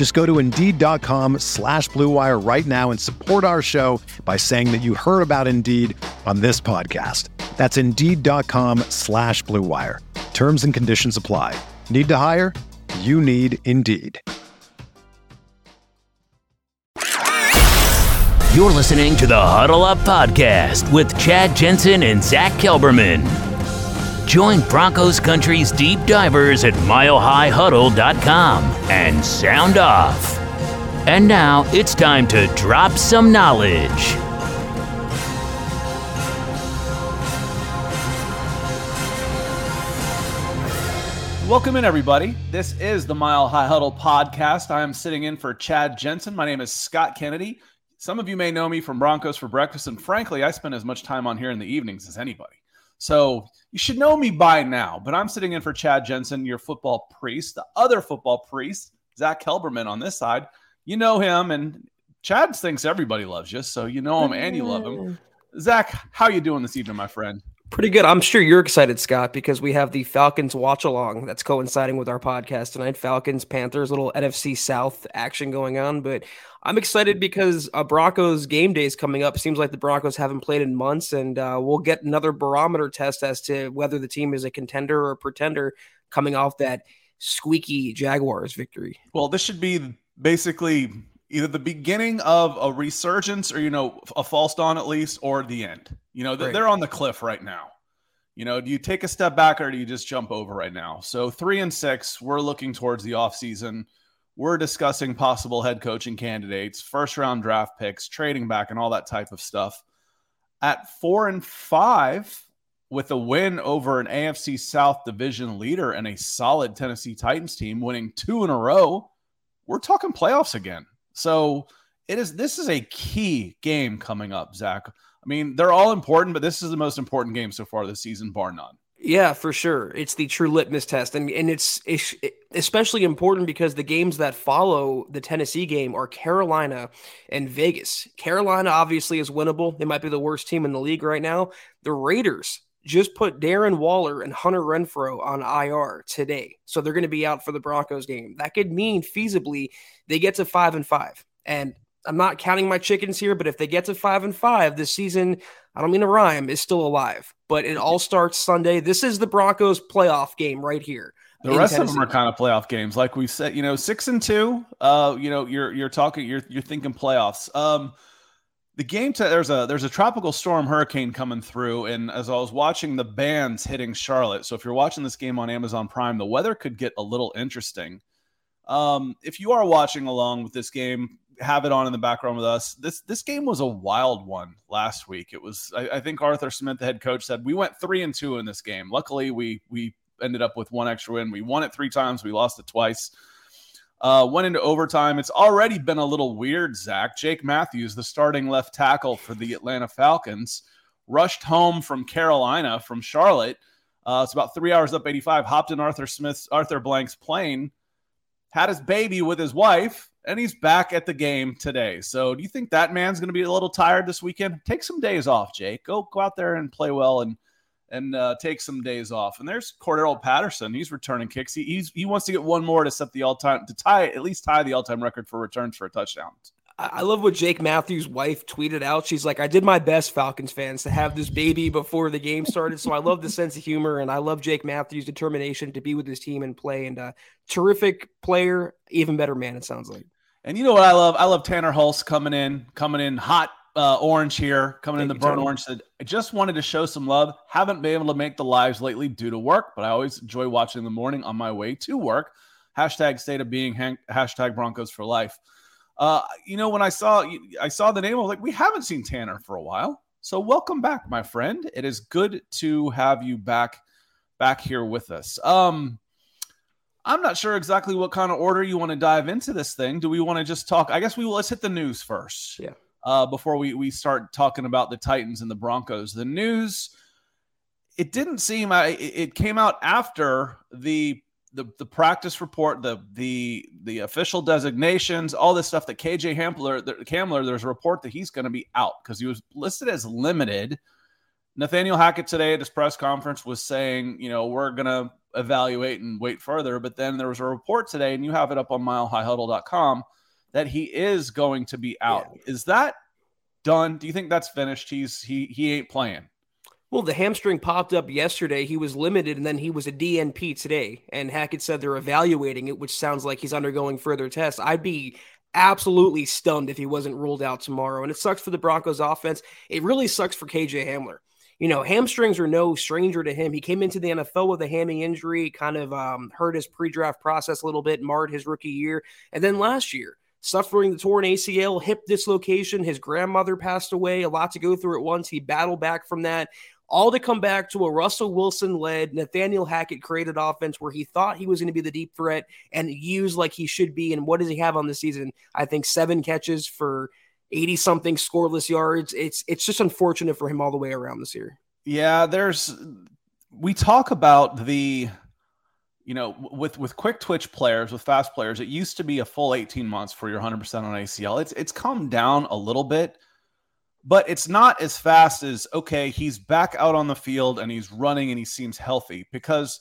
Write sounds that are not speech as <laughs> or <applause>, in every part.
Just go to Indeed.com slash BlueWire right now and support our show by saying that you heard about Indeed on this podcast. That's Indeed.com slash BlueWire. Terms and conditions apply. Need to hire? You need Indeed. You're listening to the Huddle Up Podcast with Chad Jensen and Zack Kelberman. Join Broncos Country's deep divers at milehighhuddle.com and sound off. And now it's time to drop some knowledge. Welcome in, everybody. This is the Mile High Huddle podcast. I am sitting in for Chad Jensen. My name is Scott Kennedy. Some of you may know me from Broncos for Breakfast, and frankly, I spend as much time on here in the evenings as anybody. So you should know me by now, but I'm sitting in for Chad Jensen, your football priest, the other football priest, Zack Kelberman on this side. You know him, and Chad thinks everybody loves you, so you know him and you love him. Mm. Zack, how you doing this evening, my friend? Pretty good. I'm sure you're excited, Scott, because we have the Falcons watch along that's coinciding with our podcast tonight. Falcons, Panthers, little NFC South action going on. But I'm excited because uh, Broncos game day is coming up. Seems like the Broncos haven't played in months, and uh, we'll get another barometer test as to whether the team is a contender or a pretender coming off that squeaky Jaguars victory. Well, this should be basically either the beginning of a resurgence or you know a false dawn at least or the end. You know they're on the cliff right now. You know do you take a step back or do you just jump over right now? So three and six we're looking towards the offseason we're discussing possible head coaching candidates first round draft picks trading back and all that type of stuff at four and five with a win over an afc south division leader and a solid tennessee titans team winning two in a row we're talking playoffs again so it is this is a key game coming up, Zack. I mean, they're all important, but this is the most important game so far this season, bar none. Yeah, for sure. It's the true litmus test, and and it's, it's especially important because the games that follow the Tennessee game are Carolina and Vegas. Carolina obviously is winnable; they might be the worst team in the league right now. The Raiders just put Darren Waller and Hunter Renfrow on IR today. So they're going to be out for the Broncos game. That could mean feasibly they get to five and five. And I'm not counting my chickens here, but if they get to five and five this season, I don't mean to rhyme, is still alive. But it all starts Sunday. This is the Broncos playoff game right here. The rest Tennessee. of them are kind of playoff games, like we said. You know, six and two. Uh, you know, you're you're talking, you're you're thinking playoffs. Um, the game to, there's a there's a tropical storm hurricane coming through and as i was watching the bands hitting charlotte so if you're watching this game on amazon prime the weather could get a little interesting um, if you are watching along with this game have it on in the background with us this this game was a wild one last week it was I, I think arthur smith the head coach said we went three and two in this game luckily we we ended up with one extra win we won it three times we lost it twice uh, went into overtime. It's already been a little weird, Zack. Jake Matthews, the starting left tackle for the Atlanta Falcons, rushed home from Carolina, from Charlotte. Uh, it's about three hours up 85, hopped in Arthur Smith's, Arthur Blank's plane, had his baby with his wife, and he's back at the game today. So do you think that man's going to be a little tired this weekend? Take some days off, Jake. Go, go out there and play well and – and uh, take some days off. And there's Cordarrelle Patterson. He's returning kicks. He, he's, he wants to get one more to set the all time to tie at least tie the all time record for returns for a touchdown. I love what Jake Matthews' wife tweeted out. She's like, I did my best, Falcons fans, to have this baby before the game started. So I love the sense of humor and I love Jake Matthews' determination to be with his team and play. And a terrific player, even better man, it sounds like. And you know what I love? I love Tanner Hulse coming in, coming in hot uh, Orange here, coming Thank in the you, burn orange. Said, I just wanted to show some love. Haven't been able to make the lives lately due to work, but I always enjoy watching in the morning on my way to work. Hashtag state of being. Hashtag Broncos for life. Uh, you know, when I saw I saw the name, I was like, we haven't seen Tanner for a while. So welcome back, my friend. It is good to have you back back here with us. Um, I'm not sure exactly what kind of order you want to dive into this thing. Do we want to just talk? I guess we will. Let's hit the news first. Yeah. Uh, before we we start talking about the Titans and the Broncos, the news. It didn't seem. I it it came out after the the the practice report, the the the official designations, all this stuff that KJ Hamler, the, Hamler, there's a report that he's going to be out because he was listed as limited. Nathaniel Hackett today at his press conference was saying, you know, we're going to evaluate and wait further. But then there was a report today, and you have it up on milehighhuddle.com, that he is going to be out. Is that done? Do you think that's finished? He's he he ain't playing. Well, the hamstring popped up yesterday. He was limited, and then he was a DNP today. And Hackett said they're evaluating it, which sounds like he's undergoing further tests. I'd be absolutely stunned if he wasn't ruled out tomorrow. And it sucks for the Broncos offense. It really sucks for KJ Hamler. You know, hamstrings are no stranger to him. He came into the NFL with a hammy injury, kind of um, hurt his pre draft process a little bit, marred his rookie year. And then last year, suffering the torn ACL, hip dislocation. His grandmother passed away, a lot to go through at once. He battled back from that all to come back to a Russell Wilson led, Nathaniel Hackett created offense where he thought he was going to be the deep threat and used like he should be. And what does he have on the season? I think seven catches for 80 something scoreless yards. It's it's just unfortunate for him all the way around this year. Yeah, there's we talk about the you know with with quick twitch players with fast players it used to be a full 18 months for your 100% on ACL it's it's come down a little bit but it's not as fast as okay he's back out on the field and he's running and he seems healthy because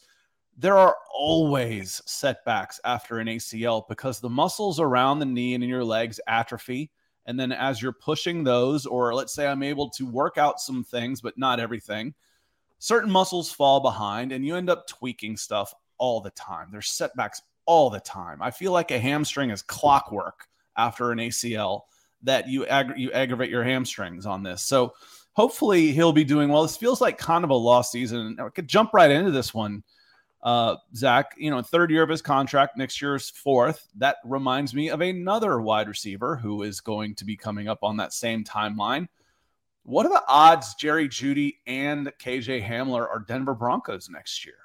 there are always setbacks after an ACL because the muscles around the knee and in your legs atrophy. And then as you're pushing those or let's say I'm able to work out some things but not everything certain muscles fall behind and you end up tweaking stuff all the time. There's setbacks all the time. I feel like a hamstring is clockwork after an ACL that you ag- you aggravate your hamstrings on this. So hopefully he'll be doing well. This feels like kind of a lost season. I could jump right into this one. Uh, Zack, you know, third year of his contract, next year's fourth. That reminds me of another wide receiver who is going to be coming up on that same timeline. What are the odds Jerry Jeudy and KJ Hamler are Denver Broncos next year?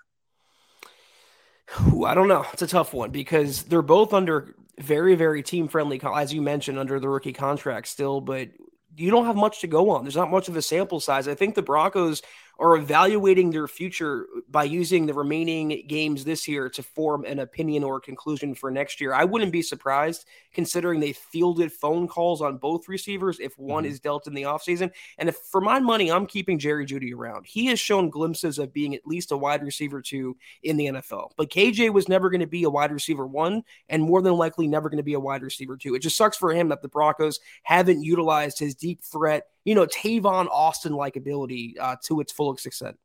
Ooh, I don't know. It's a tough one because they're both under very, very team friendly, as you mentioned, under the rookie contract still, but you don't have much to go on. There's not much of a sample size. I think the Broncos are evaluating their future by using the remaining games this year to form an opinion or conclusion for next year. I wouldn't be surprised considering they fielded phone calls on both receivers if one Mhm. is dealt in the offseason. And if for my money, I'm keeping Jerry Jeudy around. He has shown glimpses of being at least a wide receiver two in the NFL. But KJ was never going to be a wide receiver one and more than likely never going to be a wide receiver two. It just sucks for him that the Broncos haven't utilized his deep threat, you know, Tavon Austin like ability uh, to its full extent.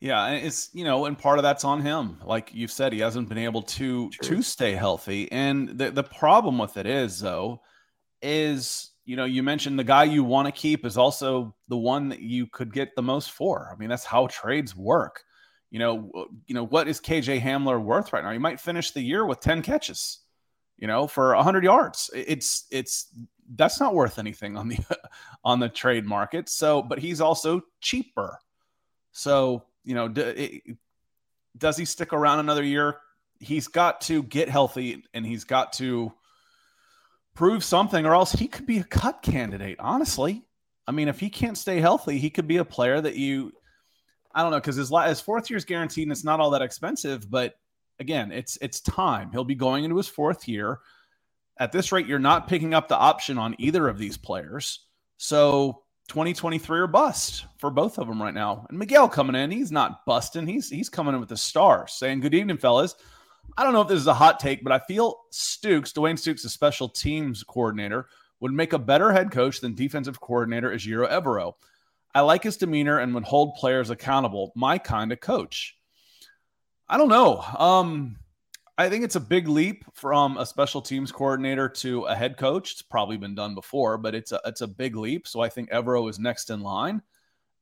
Yeah, it's you know, and part of that's on him. Like you've said, he hasn't been able to Sure. to stay healthy. And the the problem with it is though, is you know, you mentioned the guy you want to keep is also the one that you could get the most for. I mean, that's how trades work. You know, you know what is KJ Hamler worth right now? He might finish the year with ten catches. You know, for hundred yards. It's it's that's not worth anything on the <laughs> on the trade market. So, but he's also cheaper. So, you know, d- it, does he stick around another year? He's got to get healthy and he's got to prove something, or else he could be a cut candidate, honestly. I mean, if he can't stay healthy, he could be a player that you, I don't know, because his, his fourth year is guaranteed and it's not all that expensive. But again, it's it's time. He'll be going into his fourth year. At this rate, you're not picking up the option on either of these players. So 2023 or bust for both of them right now. And Miguel coming in, he's not busting. He's he's coming in with the stars, saying, "Good evening, fellas." I don't know if this is a hot take, but I feel Stukes, Dwayne Stukes, a special teams coordinator, would make a better head coach than defensive coordinator Ejiro Evero. I like his demeanor and would hold players accountable. My kind of coach. I don't know. Um, I think it's a big leap from a special teams coordinator to a head coach. It's probably been done before, but it's a it's a big leap. So I think Evero is next in line.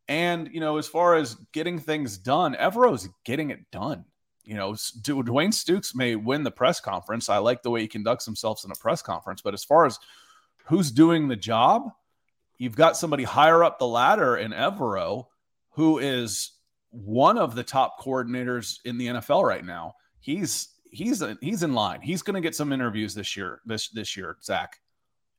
And you know, as far as getting things done, Evero's getting it done. You know, Dwayne Stukes may win the press conference. I like the way he conducts himself in a press conference, but as far as who's doing the job, you've got somebody higher up the ladder in Evero who is one of the top coordinators in the NFL right now. He's he's a, he's in line. He's going to get some interviews this year. This this year, Zack.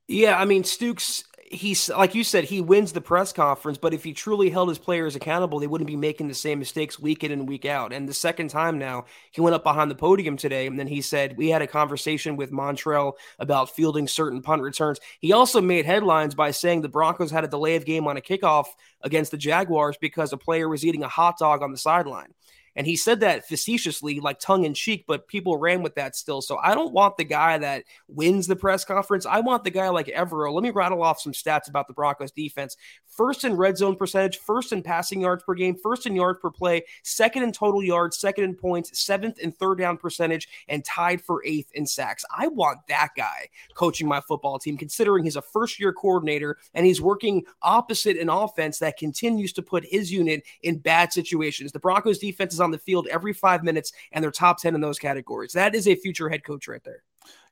Yeah, I mean Stukes he's like you said, he wins the press conference, but if he truly held his players accountable, they wouldn't be making the same mistakes week in and week out. And the second time now, he went up behind the podium today, and then he said, We had a conversation with Montrell about fielding certain punt returns. He also made headlines by saying the Broncos had a delay of game on a kickoff against the Jaguars because a player was eating a hot dog on the sideline. And he said that facetiously, like tongue in cheek, but people ran with that still. So I don't want the guy that wins the press conference. I want the guy like Evero. Let me rattle off some stats about the Broncos defense. First in red zone percentage, first in passing yards per game, first in yards per play, second in total yards, second in points, seventh in third down percentage, and tied for eighth in sacks. I want that guy coaching my football team, considering he's a first year coordinator and he's working opposite an offense that continues to put his unit in bad situations. The Broncos defense is on the field every five minutes, and they're top 10 in those categories. That is a future head coach right there.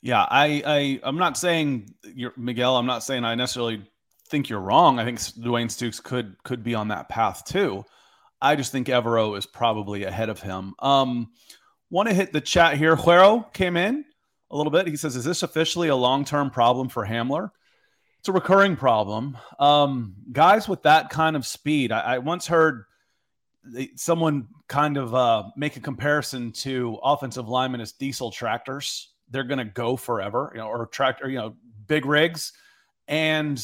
Yeah, I, I I'm not saying you're Miguel. I'm not saying I necessarily think you're wrong. I think Dwayne Stukes could could be on that path too. I just think Evero is probably ahead of him. Um, want to hit the chat here. Huero came in a little bit. He says, "Is this officially a long term problem for Hamler?" It's a recurring problem. Um, guys with that kind of speed. I, I once heard someone kind of uh, make a comparison to offensive linemen as diesel tractors. They're going to go forever, you know, or tractor, you know, big rigs and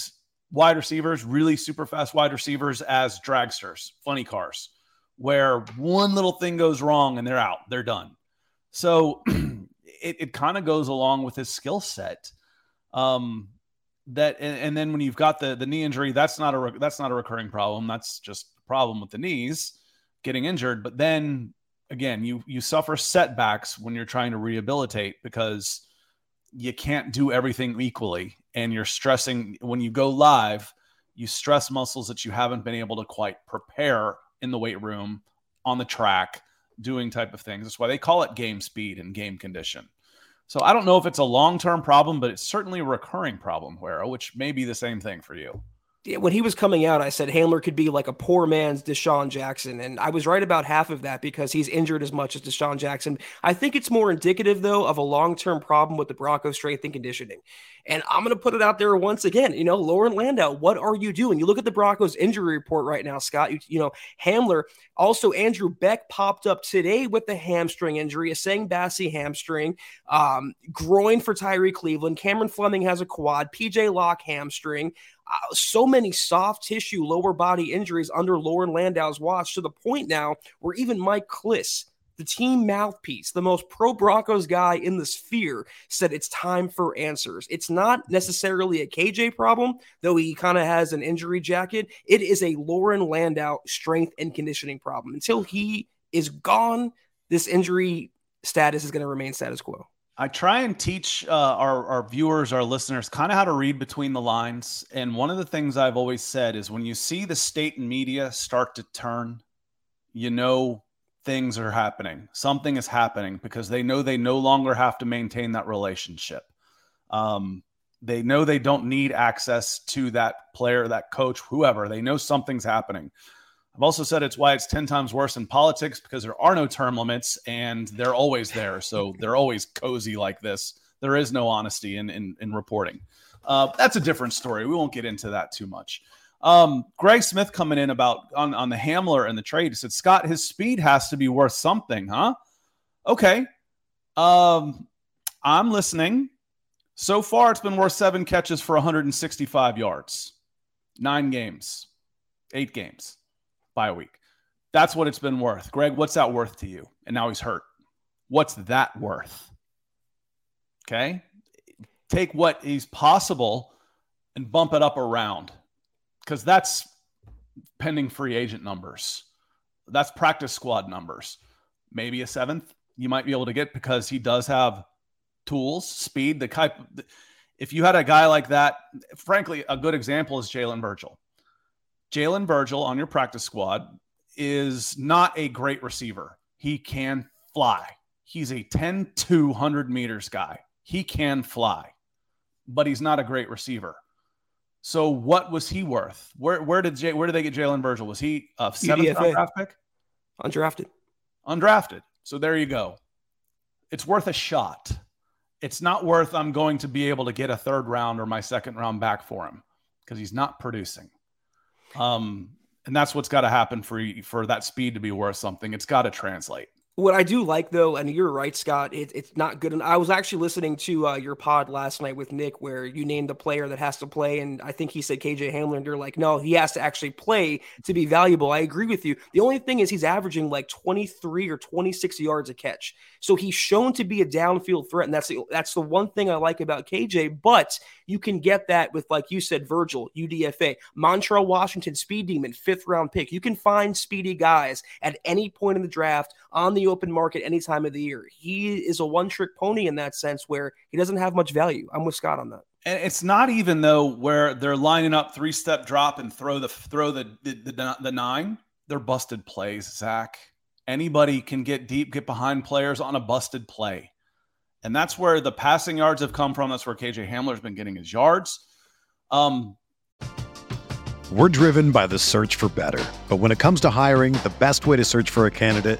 wide receivers, really super fast wide receivers as dragsters, funny cars, where one little thing goes wrong and they're out, they're done. So <clears throat> it, it kind of goes along with his skill set. Um, that and, and, then when you've got the the knee injury, that's not a that's not a recurring problem. That's just a problem with the knees getting injured. But then again, you you suffer setbacks when you're trying to rehabilitate because you can't do everything equally, and you're stressing when you go live. You stress muscles that you haven't been able to quite prepare in the weight room, on the track, doing type of things. That's why they call it game speed and game condition. So I don't know if it's a long term problem, but it's certainly a recurring problem, Huero, which may be the same thing for you when he was coming out, I said Hamler could be like a poor man's DeSean Jackson. And I was right about half of that because he's injured as much as DeSean Jackson. I think it's more indicative, though, of a long term problem with the Broncos' strength and conditioning. And I'm going to put it out there once again. You know, Loren Landow, what are you doing? You look at the Broncos injury report right now, Scott. You, you know, Hamler, also Andrew Beck popped up today with the hamstring injury, Essang Bassey hamstring, um, groin for Tyree Cleveland. Cameron Fleming has a quad, PJ Locke hamstring. Uh, so many soft tissue lower body injuries under Loren Landow's watch to the point now where even Mike Klis, the team mouthpiece, the most pro Broncos guy in the sphere, said it's time for answers. It's not necessarily a KJ problem, though he kind of has an injury jacket. It is a Loren Landow strength and conditioning problem. Until he is gone, this injury status is going to remain status quo. I try and teach uh, our, our viewers, our listeners, kind of how to read between the lines. And one of the things I've always said is when you see the state and media start to turn, you know things are happening. Something is happening because they know they no longer have to maintain that relationship. Um, they know they don't need access to that player, that coach, whoever. They know something's happening. I've also said it's why it's 10 times worse in politics because there are no term limits and they're always there. So they're always cozy like this. There is no honesty in, in, in reporting. Uh, that's a different story. We won't get into that too much. Um, Greg Smith coming in about on, on the Hamler and the trade said, Scott, his speed has to be worth something, huh? Okay. Um, I'm listening. So far, it's been worth seven catches for 165 yards, nine games, eight games bye week. That's what it's been worth. Greg, what's that worth to you? And now he's hurt. What's that worth? Okay. Take what is possible and bump it up around because that's pending free agent numbers. That's practice squad numbers. Maybe a seventh, you might be able to get because he does have tools, speed. The type. If you had a guy like that, frankly, a good example is Jalen Virgil. Jalen Virgil on your practice squad is not a great receiver. He can fly. He's a 10 200 meters guy. He can fly, but he's not a great receiver. So what was he worth? Where where did Jay, where did they get Jalen Virgil? Was he a seventh round draft pick? Undrafted. Undrafted. So there you go. It's worth a shot. It's not worth I'm going to be able to get a third round or my second round back for him because he's not producing. Um, and that's what's got to happen for for that speed to be worth something. It's got to translate. What I do like though, and you're right, Scott, it, it's not good. And I was actually listening to uh, your pod last night with Nick, where you named the player that has to play, and I think he said KJ Hamler, you're like, no, he has to actually play to be valuable. I agree with you. The only thing is he's averaging like 23 or 26 yards a catch, so he's shown to be a downfield threat, and that's the that's the one thing I like about KJ. But you can get that with, like you said, Virgil, UDFA, Montrell Washington, speed demon, fifth round pick. You can find speedy guys at any point in the draft on the open market any time of the year. He is a one trick pony in that sense where he doesn't have much value. I'm with Scott on that. And it's not even though where they're lining up three step drop and throw the throw the the, the, the nine. They're busted plays, Zack. Anybody can get deep, get behind players on a busted play. And that's where the passing yards have come from. That's where KJ Hamler's been getting his yards. Um, We're driven by the search for better. But when it comes to hiring, the best way to search for a candidate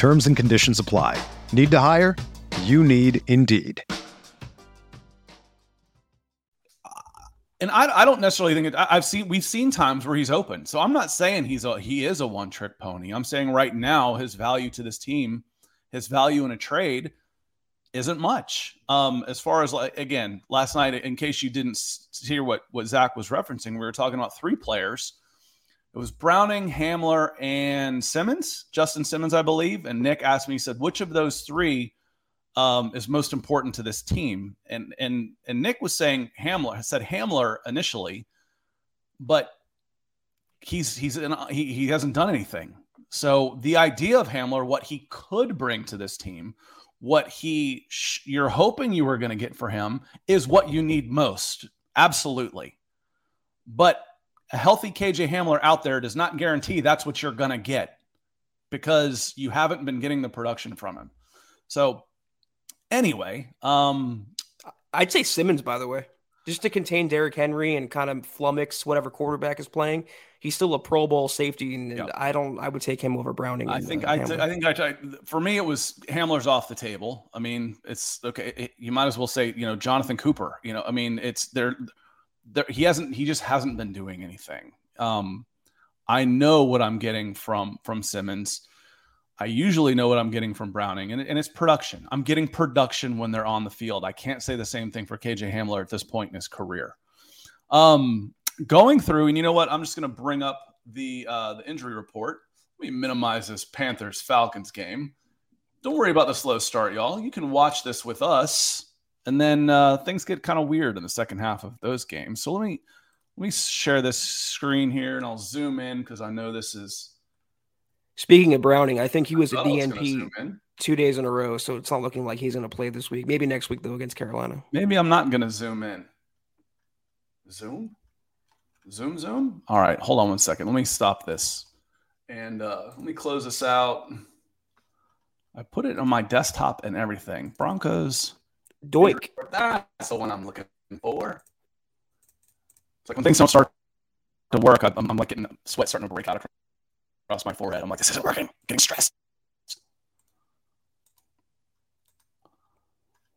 Terms and conditions apply. Need to hire? You need Indeed. and I, I don't necessarily think it, I, I've seen we've seen times where he's open. So I'm not saying he's a he is a one trick pony. I'm saying right now his value to this team, his value in a trade isn't much. Um, as far as like again, last night, in case you didn't hear what what Zack was referencing, we were talking about three players. It was Browning, Hamler, and Simmons, Justin Simmons, I believe. And Nick asked me, he said, which of those three um, is most important to this team? And and and Nick was saying Hamler said Hamler initially, but he's he's in, he he hasn't done anything. So the idea of Hamler, what he could bring to this team, what he sh- you're hoping you were going to get for him, is what you need most. Absolutely, but a healthy KJ Hamler out there does not guarantee that's what you're going to get because you haven't been getting the production from him. So anyway, um I'd say Simmons by the way. Just to contain Derrick Henry and kind of flummox whatever quarterback is playing, he's still a Pro Bowl safety, and. I don't. I would take him over Browning. I think uh, I, t- I think I t- for me it was Hamler's off the table. I mean, it's okay. It, you might as well say you know Jonathan Cooper. You know, I mean, it's there there, he hasn't he just hasn't been doing anything. Um, I know what I'm getting from from Simmons. I usually know what I'm getting from Browning, and, and it's production. I'm getting production when they're on the field. I can't say the same thing for KJ Hamler at this point in his career. Um, going through, and you know what? I'm just going to bring up the uh, the injury report. Let me minimize this Panthers Falcons game. Don't worry about the slow start, y'all. You can watch this with us and then uh, things get kind of weird in the second half of those games. So let me let me share this screen here, and I'll zoom in because I know this is. Speaking of Browning, I think he was a DNP two days in a row, so it's not looking like he's going to play this week. Maybe next week though against Carolina. Maybe I'm not going to zoom in. Zoom, zoom, zoom. All right, hold on one second. Let me stop this, and uh, let me close this out. I put it on my desktop and everything. Broncos Doink. That's the one I'm looking for. It's like when things don't start to work, I'm, I'm like getting sweat starting to break out across my forehead. I'm like, this isn't working. I'm getting stressed.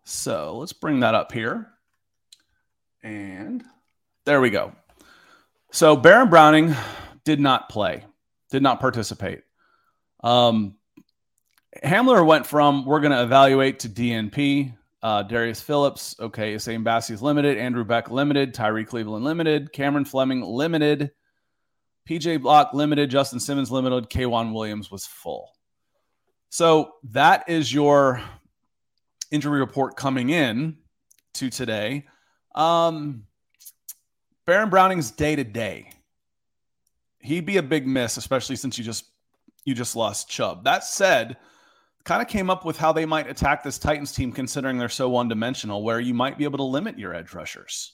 So let's bring that up here. And there we go. So Baron Browning did not play, did not participate. Um, Hamler went from we're going to evaluate to DNP. Uh, Darius Phillips, okay. Essang Bassey's limited. Andrew Beck limited. Tyree Cleveland limited. Cameron Fleming limited. PJ Locke limited. Justin Simmons limited. K'Waun Williams was full. So that is your injury report coming in to today. Um, Baron Browning's day to day. He'd be a big miss, especially since you just you just lost Chubb. That said, kind of came up with how they might attack this Titans team, considering they're so one dimensional, where you might be able to limit your edge rushers.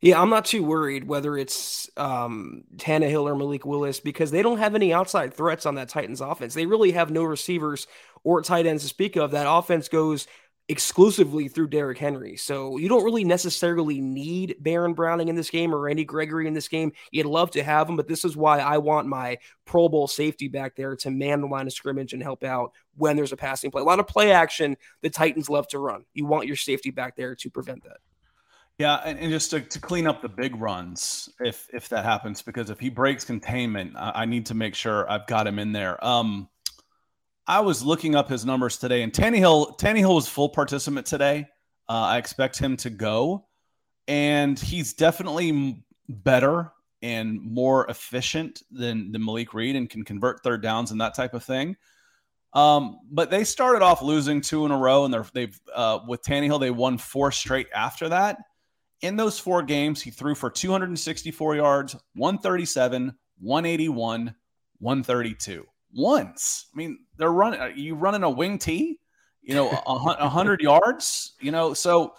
Yeah, I'm not too worried whether it's um, Tannehill or Malik Willis because they don't have any outside threats on that Titans offense. They really have no receivers or tight ends to speak of. That offense goes exclusively through Derrick Henry. So you don't really necessarily need Baron Browning in this game or Randy Gregory in this game. You'd love to have him, but this is why I want my Pro Bowl safety back there to man the line of scrimmage and help out when there's a passing play. A lot of play action the Titans love to run. You want your safety back there to prevent that. Yeah, and, and just to, to, clean up the big runs, if if that happens, because if he breaks containment, I, I need to make sure I've got him in there. Um, I was looking up his numbers today, and Tannehill Tannehill was full participant today. Uh, I expect him to go, and he's definitely better and more efficient than than Malik Reed, and can convert third downs and that type of thing. Um, but they started off losing two in a row, and they're, they've uh, with Tannehill they won four straight after that. In those four games, he threw for 264 yards, 137, 181, 132 once. I mean, they're running. Uh, you running a wing T, you know, a hundred yards. You know, so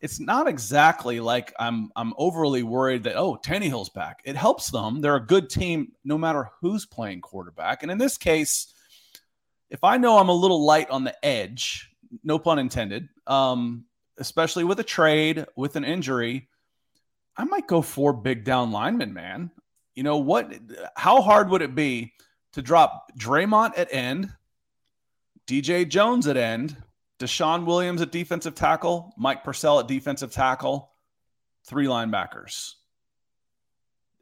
it's not exactly like I'm I'm overly worried that oh Tannehill's back. It helps them. They're a good team no matter who's playing quarterback. And in this case, if I know I'm a little light on the edge, no pun intended, um, especially with a trade with an injury, I might go for big down linemen. Man, you know what? How hard would it be? To drop Dre'Mont at end, DJ Jones at end, DeShawn Williams at defensive tackle, Mike Purcell at defensive tackle, three linebackers.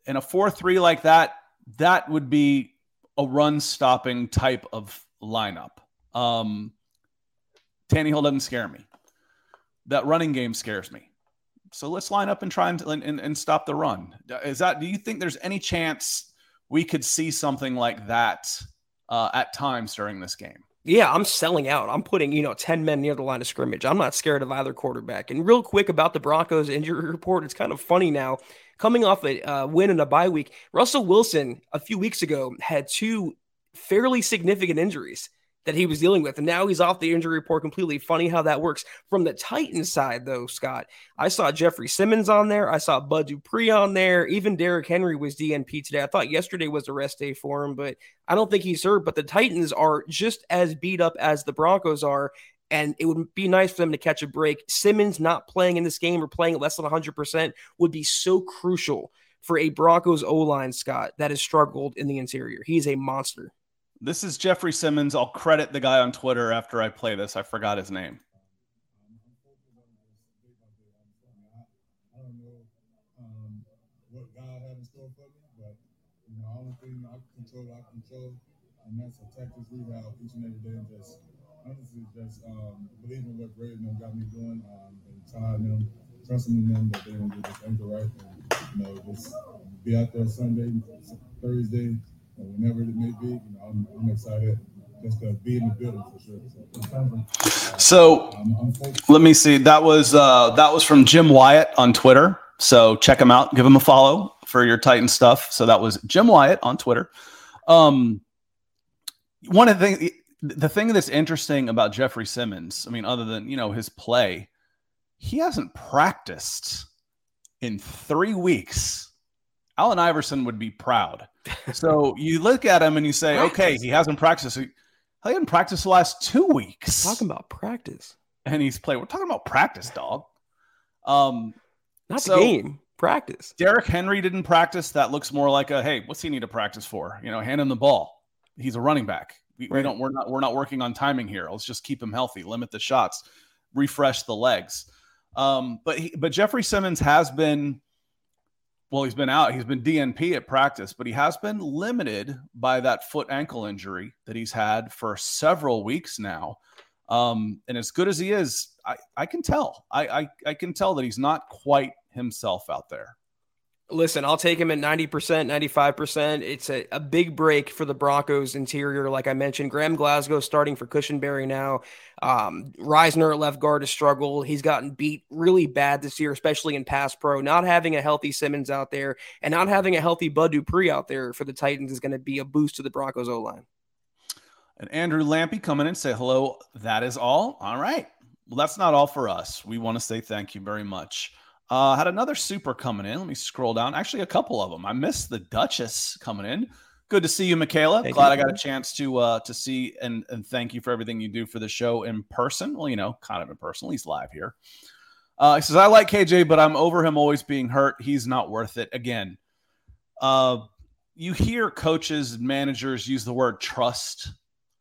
In a 4 3 like that, that would be a run stopping type of lineup. Um, Tannehill doesn't scare me. That running game scares me. So let's line up and try and, and, and stop the run. Is that, do you think there's any chance we could see something like that uh, at times during this game. Yeah, I'm selling out. I'm putting, you know, 10 men near the line of scrimmage. I'm not scared of either quarterback. And real quick about the Broncos injury report, it's kind of funny now. Coming off a uh, win in a bye week, Russell Wilson a few weeks ago had two fairly significant injuries that he was dealing with. And now he's off the injury report completely. Funny how that works. From the Titans side, though, Scott, I saw Jeffrey Simmons on there. I saw Bud Dupree on there. Even Derrick Henry was DNP today. I thought yesterday was a rest day for him, but I don't think he's hurt. But the Titans are just as beat up as the Broncos are. And it would be nice for them to catch a break. Simmons not playing in this game or playing less than 100% would be so crucial for a Broncos O line, Scott, that has struggled in the interior. He's a monster. This is Jeffrey Simmons. I'll credit the guy on Twitter after I play this. I forgot his name. I don't know what God has in store for me, but I'll control, and that's a Texas rebound each and every day. And just honestly, just um, believing what Braden got me doing, um, and telling them, trusting in them that they're gonna do this thing right, and you know, just be out there Sunday, Thursday, whenever it may be, you know, I'm, I'm excited just to be in the building for sure. So, so let me see. That was uh, that was from Jim Wyatt on Twitter. So check him out. Give him a follow for your Titan stuff. So that was Jim Wyatt on Twitter. Um, one of the things, the thing that's interesting about Jeffrey Simmons, I mean, other than you know his play, he hasn't practiced in three weeks. Allen Iverson would be proud <laughs> so you look at him and you say, practice. okay, he hasn't practiced. He hasn't practiced the last two weeks. Talking about practice. and he's played. We're talking about practice, dog. Um, not so, the game, practice. Derrick Henry didn't practice. That looks more like a hey, what's he need to practice for? You know, hand him the ball. He's a running back. We, right. we don't. We're not. We're not working on timing here. Let's just keep him healthy. Limit the shots. Refresh the legs. Um, but he, but Jeffrey Simmons has been well, he's been out. He's been DNP at practice, but he has been limited by that foot ankle injury that he's had for several weeks now. Um, and as good as he is, I, I can tell. I, I, I can tell that he's not quite himself out there. Listen, I'll take him at 90%, 95%. It's a, a big break for the Broncos interior. Like I mentioned, Graham Glasgow starting for Cushenberry now. Um, Risner at left guard has struggled. He's gotten beat really bad this year, especially in pass pro. Not having a healthy Simmons out there and not having a healthy Bud Dupree out there for the Titans is going to be a boost to the Broncos O line. And Andrew Lampy coming in say hello. That is all. All right. Well, that's not all for us. We want to say thank you very much. Uh, had another super coming in. Let me scroll down. Actually, a couple of them. I missed the Duchess coming in. Good to see you, Michaela. Thank Glad you. I got a chance to uh, to see and, and thank you for everything you do for the show in person. Well, you know, kind of in person. He's live here. Uh, he says, I like KJ, but I'm over him always being hurt. He's not worth it. Again, uh, you hear coaches and managers use the word trust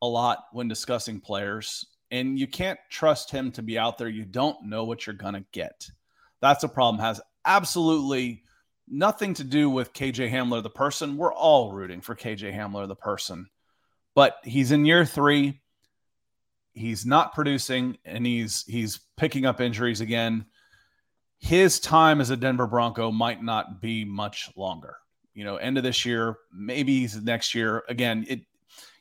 a lot when discussing players, and you can't trust him to be out there. You don't know what you're going to get. That's a problem. Has absolutely nothing to do with KJ Hamler, the person. We're all rooting for KJ Hamler, the person. But he's in year three. He's not producing and he's he's picking up injuries again. His time as a Denver Bronco might not be much longer. You know, end of this year, maybe next year. Again, it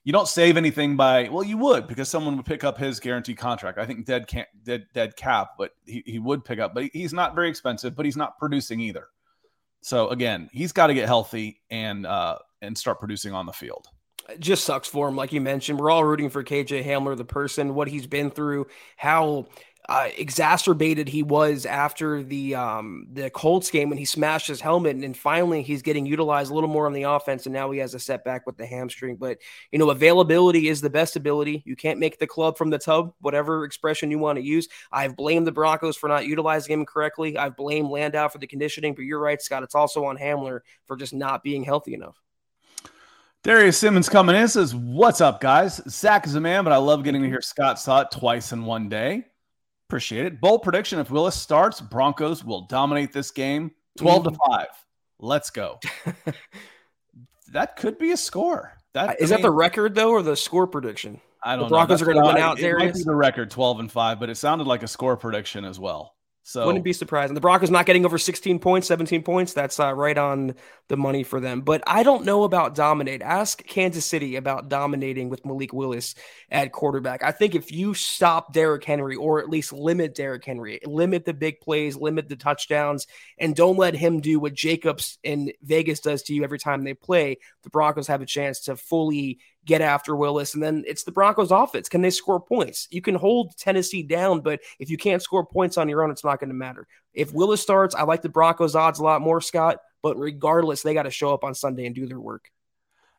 you don't save anything by well you would because someone would pick up his guaranteed contract. I think dead can't dead dead cap but he, he would pick up but he's not very expensive but he's not producing either. So again he's got to get healthy and uh and start producing on the field. It just sucks for him. Like you mentioned we're all rooting for kj hamler the person what he's been through how uh, exacerbated he was after the um, the Colts game when he smashed his helmet, and, and, finally he's getting utilized a little more on the offense, and now he has a setback with the hamstring. But you know, availability is the best ability. You can't make the club from the tub, whatever expression you want to use. I've blamed the Broncos for not utilizing him correctly. I've blamed Landow for the conditioning, but you're right, Scott. It's also on Hamler for just not being healthy enough. Darius Simmons coming in says, "What's up, guys? Zack is a man, but I love getting to hear Scott saw it twice in one day." Appreciate it. Bold prediction if Willis starts, Broncos will dominate this game 12 to. 5. Let's go. <laughs> that could be a score. That is I mean, that the record though, or the score prediction? I don't the Broncos know. are going to win out. It might be the record 12 and 5, but it sounded like a score prediction as well. So wouldn't be surprising. The Broncos not getting over 16 points, 17 points. That's uh, right on the money for them. But I don't know about dominate. Ask Kansas City about dominating with Malik Willis at quarterback. I think if you stop Derrick Henry or at least limit Derrick Henry, limit the big plays, limit the touchdowns, and don't let him do what Jacobs in Vegas does to you every time they play, the Broncos have a chance to fully get after Willis. And then it's the Broncos offense. Can they score points? You can hold Tennessee down, but if you can't score points on your own, it's not going to matter. If Willis starts, I like the Broncos odds a lot more, Scott, but regardless, they got to show up on Sunday and do their work.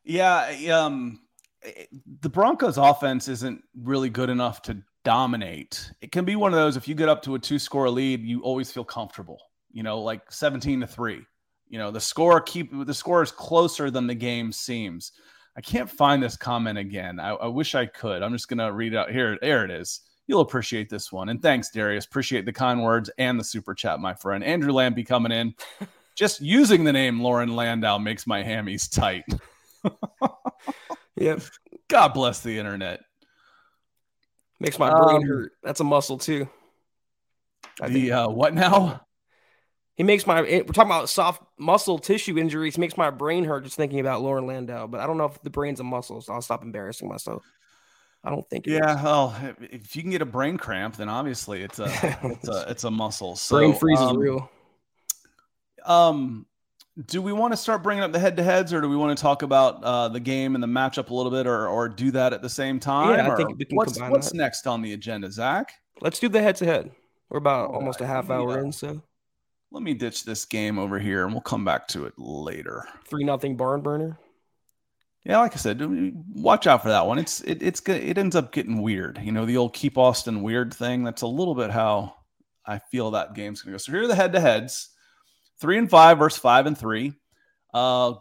Yeah. Um, the Broncos offense isn't really good enough to dominate. It can be one of those, if you get up to a two score lead, you always feel comfortable, you know, like 17 to three. You know, the score keep the score is closer than the game seems. I can't find this comment again. I, I wish I could. I'm just gonna read it out here. There it is. You'll appreciate this one. And thanks, Darius. Appreciate the kind words and the super chat, my friend. Andrew Lampy coming in. <laughs> Just using the name Loren Landow makes my hammies tight. <laughs> yep. God bless the internet. Makes my brain um, hurt. That's a muscle too. I the uh, what now? He makes my we're talking about soft muscle tissue injuries. He makes my brain hurt just thinking about Loren Landow. But I don't know if the brain's a muscle, so I'll stop embarrassing myself. I don't think. yeah, well, if you can get a brain cramp, then obviously it's a <laughs> it's a it's a muscle. So, brain freeze um, is real. Um, do we want to start bringing up the head to heads, or do we want to talk about uh, the game and the matchup a little bit, or or do that at the same time? Yeah, I think we can what's what's that. next on the agenda, Zack? Let's do the head to head. We're about almost a half hour in, so let me ditch this game over here and we'll come back to it later. Three nothing barn burner. Yeah, like I said, watch out for that one. It's it, it's it ends up getting weird. You know, the old keep Austin weird thing. That's a little bit how I feel that game's going to go. So here are the head to heads: three and five versus five and three. Uh,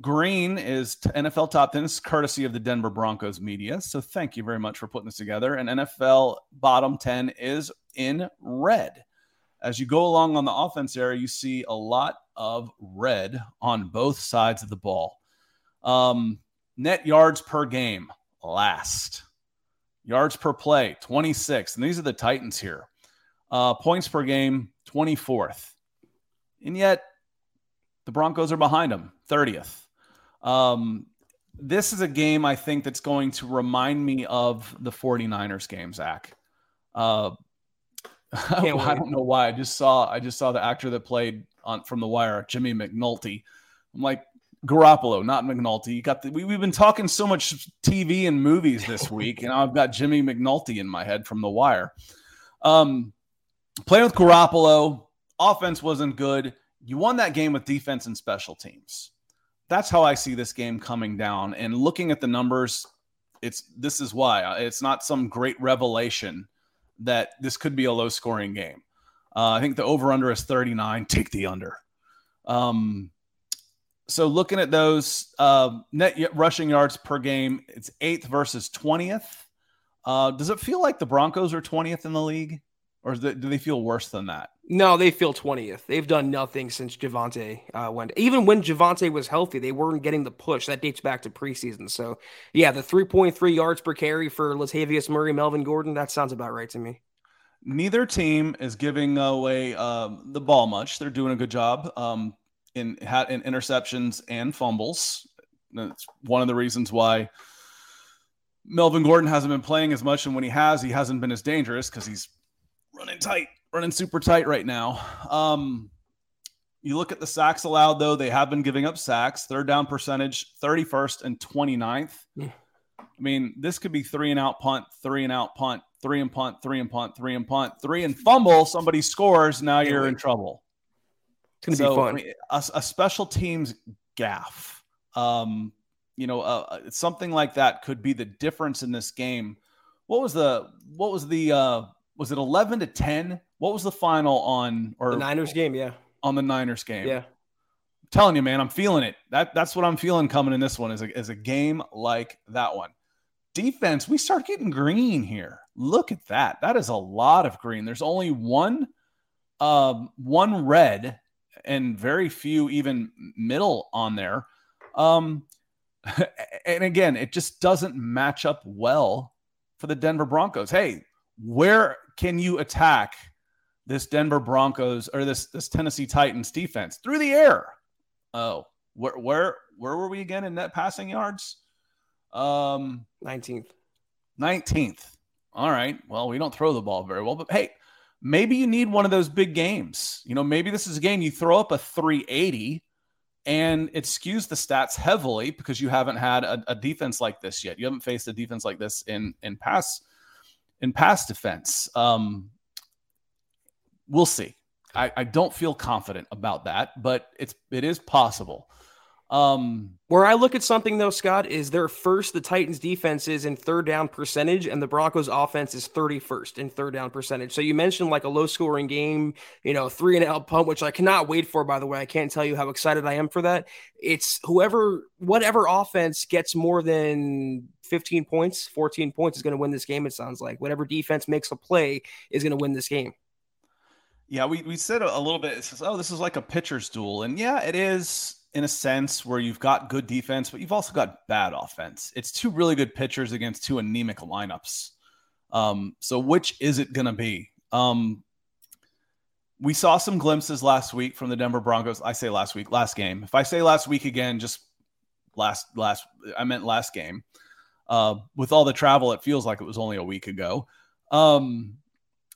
green is NFL top ten. This is courtesy of the Denver Broncos media. So thank you very much for putting this together. And NFL bottom ten is in red. As you go along on the offense area, you see a lot of red on both sides of the ball. Um, Net yards per game, last. Yards per play, 26. And these are the Titans here. Uh, points per game, 24th. And yet, the Broncos are behind them, 30th. Um, this is a game I think that's going to remind me of the 49ers game, Zack. Uh, <laughs> I don't know why. I just saw I just saw the actor that played on from The Wire, Jimmy McNulty. I'm like, Garoppolo, not McNulty. You got the, we, have been talking so much TV and movies this <laughs> week, and I've got Jimmy McNulty in my head from The Wire. Um, playing with Garoppolo, offense wasn't good. You won that game with defense and special teams. That's how I see this game coming down. And looking at the numbers, it's this is why it's not some great revelation that this could be a low scoring game. Uh, I think the over under is 39. Take the under. Um, so looking at those uh, net rushing yards per game, it's eighth versus twentieth. Uh, does it feel like the Broncos are twentieth in the league, or do they feel worse than that? No, they feel twentieth. They've done nothing since Javonte uh, went. Even when Javonte was healthy, they weren't getting the push. That dates back to preseason. So yeah, the three point three yards per carry for Latavius Murray, Melvin Gordon. That sounds about right to me. Neither team is giving away um, the ball much. They're doing a good job. Um, in in interceptions and fumbles. That's one of the reasons why Melvin Gordon hasn't been playing as much, and when he has, he hasn't been as dangerous because he's running tight, running super tight right now. Um, you look at the sacks allowed, though, they have been giving up sacks. Third down percentage, 31st and 29th. I mean, this could be three and out punt, three and out punt, three and punt, three and punt, three and punt, three and fumble. Somebody scores. Now you're in trouble. It's going to so, be fun. I mean, a, a, special teams gaff, um, you know, uh, uh, something like that could be the difference in this game. What was the what was the uh, was it eleven to ten? What was the final on or the Niners game? Yeah, on the Niners game. Yeah, I'm telling you, man, I'm feeling it. That that's what I'm feeling coming in this one is a, is a game like that one. Defense, we start getting green here. Look at that. That is a lot of green. There's only one um, one red and very few even middle on there. Um, <laughs> and again, it just doesn't match up well for the Denver Broncos. Hey, where can you attack this Denver Broncos or this this Tennessee Titans defense through the air? Oh, where where where were we again in net passing yards? Um, 19th. 19th. All right. Well, we don't throw the ball very well, but hey, maybe you need one of those big games. You know, maybe this is a game you throw up a 380 and it skews the stats heavily because you haven't had a, a, defense like this yet. You haven't faced a defense like this in in pass in pass defense. Um, we'll see. I, I don't feel confident about that, but it's it is possible. Um, Where I look at something though, Scott, is their first, the Titans defense is in third down percentage, and the Broncos offense is 31st in third down percentage. So you mentioned like a low scoring game, you know, three and out punt, which I cannot wait for, by the way. I can't tell you how excited I am for that. It's whoever, whatever offense gets more than 15 points, 14 points is going to win this game, it sounds like. Whatever defense makes a play is going to win this game. Yeah, we, we said a, little bit, says, oh, this is like a pitcher's duel. And yeah, it is in a sense where you've got good defense, but you've also got bad offense. It's two really good pitchers against two anemic lineups. Um, so which is it going to be? Um, we saw some glimpses last week from the Denver Broncos. I say last week, last game. If I say last week again, just last last I meant last game. Uh, with all the travel, it feels like it was only a week ago. Um,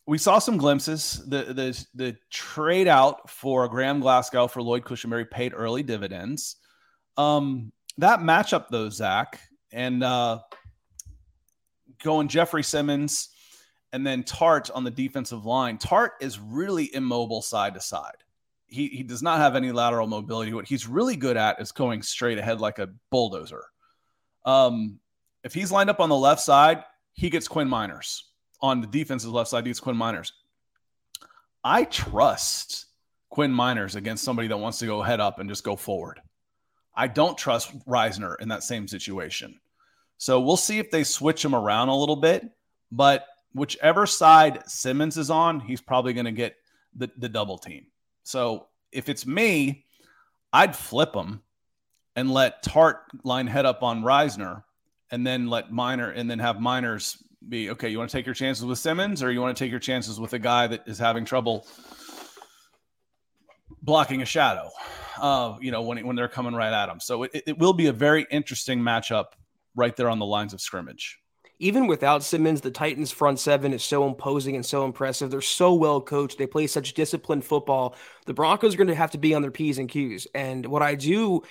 we saw some glimpses. The the the trade out for Graham Glasgow for Lloyd Cushenberry paid early dividends. Um, that matchup though, Zack, and uh, going Jeffrey Simmons and then Tart on the defensive line. Tart is really immobile side to side. He he does not have any lateral mobility. What he's really good at is going straight ahead like a bulldozer. Um, if he's lined up on the left side, he gets Quinn Meinerz. On the defense's left side, he gets Quinn Meinerz. I trust Quinn Meinerz against somebody that wants to go head up and just go forward. I don't trust Risner in that same situation. So we'll see if they switch him around a little bit. But whichever side Simmons is on, he's probably going to get the, the double team. So if it's me, I'd flip him and let Tart line head up on Risner and then let Meinerz and then have Meinerz be okay. You want to take your chances with Simmons or you want to take your chances with a guy that is having trouble blocking a shadow, uh, you know, when, when they're coming right at him. So it, it will be a very interesting matchup right there on the lines of scrimmage. Even without Simmons, the Titans' front seven is so imposing and so impressive. They're so well coached. They play such disciplined football. The Broncos are going to have to be on their P's and Q's. And what I do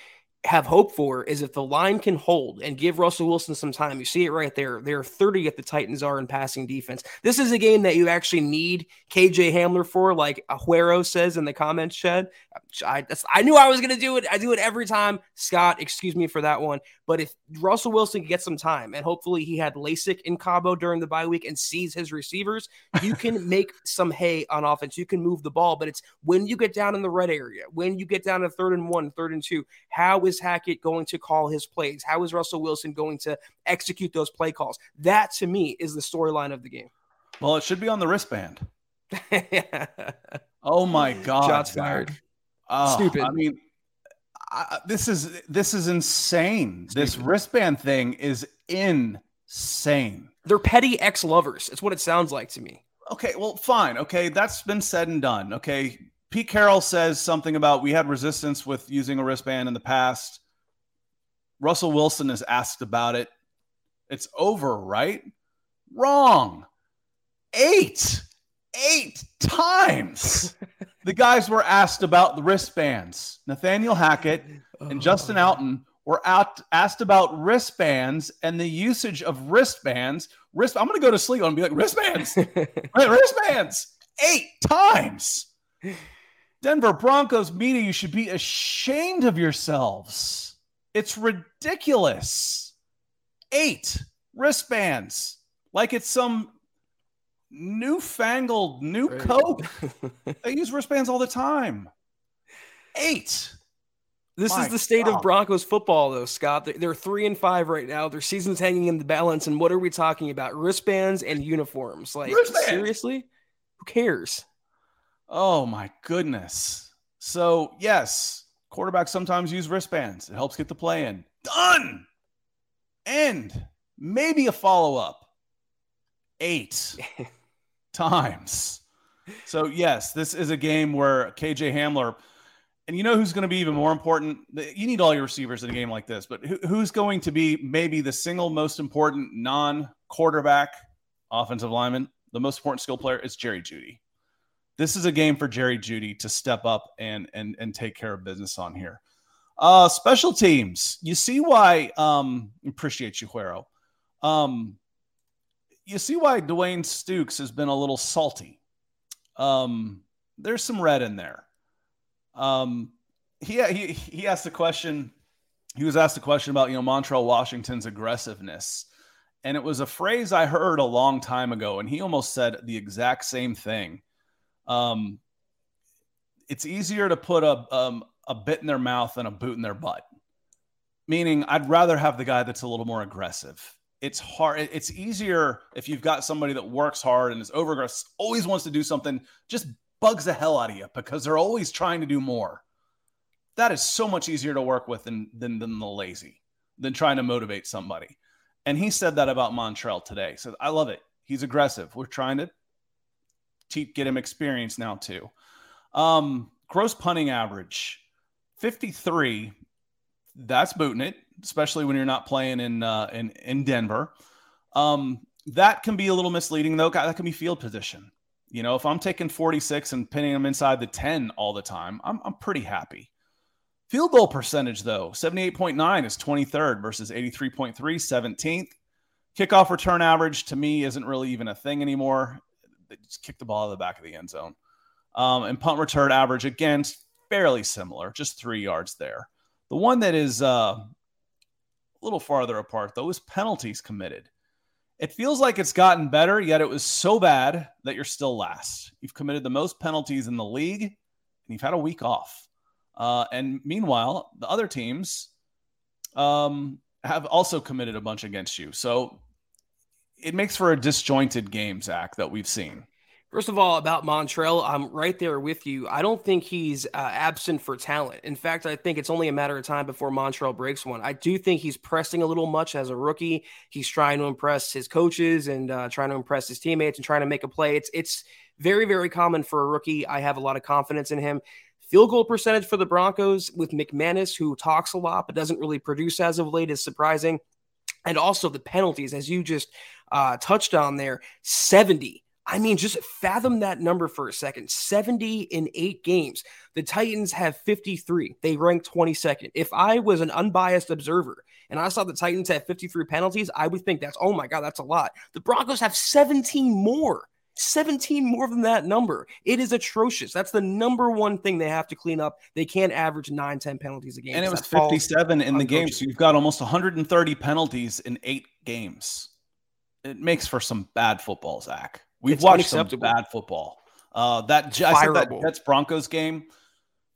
have hope for is if the line can hold and give Russell Wilson some time. You see it right there. They're 30 at the Titans are in passing defense. This is a game that you actually need KJ Hamler for, like Ajuero says in the comments shed. I, I knew I was going to do it. I do it every time. Scott, excuse me for that one. But if Russell Wilson can get some time, and hopefully he had LASIK in Cabo during the bye week and sees his receivers, you can <laughs> make some hay on offense. You can move the ball, but it's when you get down in the red area, when you get down to third and one, third and two, how is Hackett going to call his plays? How is Russell Wilson going to execute those play calls? That to me is the storyline of the game. Well, it should be on the wristband. <laughs> oh my God. Shots fired. Oh, Stupid. I mean, I, this is this is insane. Stupid. This wristband thing is insane. They're petty ex lovers. It's what it sounds like to me. Okay, well, fine. Okay, that's been said and done. Okay, Pete Carroll says something about we had resistance with using a wristband in the past. Russell Wilson is asked about it. It's over, right? Wrong. Eight, eight times. the guys were asked about the wristbands. Nathaniel Hackett and Justin oh. Alton were out asked about wristbands and the usage of wristbands. Wrist. I'm going to go to sleep and be like wristbands, <laughs> wristbands, eight times. Denver Broncos media, you should be ashamed of yourselves. It's ridiculous. Eight wristbands, like it's some newfangled new right. Coke. <laughs> they use wristbands all the time. Eight. This My is the state God. of Broncos football, though, Scott. They're three and five right now. Their season's hanging in the balance. And what are we talking about? Wristbands and uniforms. Like, Wristband. seriously? Who cares? Oh, my goodness. So, yes, quarterbacks sometimes use wristbands. It helps get the play in. Done. And maybe a follow up. Eight. <laughs> times. So, yes, this is a game where KJ Hamler, and you know who's going to be even more important? You need all your receivers in a game like this, but who's going to be maybe the single most important non quarterback offensive lineman? The most important skill player is Jerry Jeudy. This is a game for Jerry Jeudy to step up and and and take care of business on here. Uh, special teams. You see why? Um, appreciate you, Huero. Um, you see why Dwayne Stukes has been a little salty. Um, there's some red in there. Um, he, he he asked a question. He was asked a question about you know Montrell Washington's aggressiveness, and it was a phrase I heard a long time ago, and he almost said the exact same thing. Um, it's easier to put a um, a bit in their mouth than a boot in their butt. Meaning, I'd rather have the guy that's a little more aggressive it's hard. It's easier if you've got somebody that works hard and is over always wants to do something, just bugs the hell out of you because they're always trying to do more. That is so much easier to work with than than, than the lazy, than trying to motivate somebody. And he said that about Montrell today. So I love it. He's aggressive. We're trying to get him experience now too. Um, gross punting average, 53. That's booting it especially when you're not playing in uh, in in Denver. Um, that can be a little misleading though. That can be field position. You know, if I'm taking 46 and pinning them inside the 10 all the time, I'm I'm pretty happy. Field goal percentage though, 78.9 is 23rd versus 83.3 17th. Kickoff return average to me isn't really even a thing anymore. They just kick the ball out of the back of the end zone. Um, and punt return average against fairly similar, just three yards there. The one that is uh, a little farther apart though is penalties committed. It feels like it's gotten better, yet it was so bad that you're still last. You've committed the most penalties in the league, and you've had a week off. Uh, and meanwhile, the other teams um, have also committed a bunch against you. So it makes for a disjointed game, Zack, that we've seen. First of all, about Montrell, I'm right there with you. I don't think he's uh, absent for talent. In fact, I think it's only a matter of time before Montrell breaks one. I do think he's pressing a little much as a rookie. He's trying to impress his coaches and uh, trying to impress his teammates and trying to make a play. It's it's very very common for a rookie. I have a lot of confidence in him. Field goal percentage for the Broncos with McManus, who talks a lot but doesn't really produce as of late, is surprising. And also the penalties, as you just uh, touched on there, 70 I mean, just fathom that number for a second 70 in eight games. The Titans have 53. They rank 22nd. If I was an unbiased observer and I saw the Titans have 53 penalties, I would think that's, oh my God, that's a lot. The Broncos have 17 more. 17 more than that number. It is atrocious. That's the number one thing they have to clean up. They can't average 9, 10 penalties a game. And it was 57 in the game. So you've got almost 130 penalties in eight games. It makes for some bad football, Zack. We've it's watched some bad football. Uh, that I said that Jets Broncos game.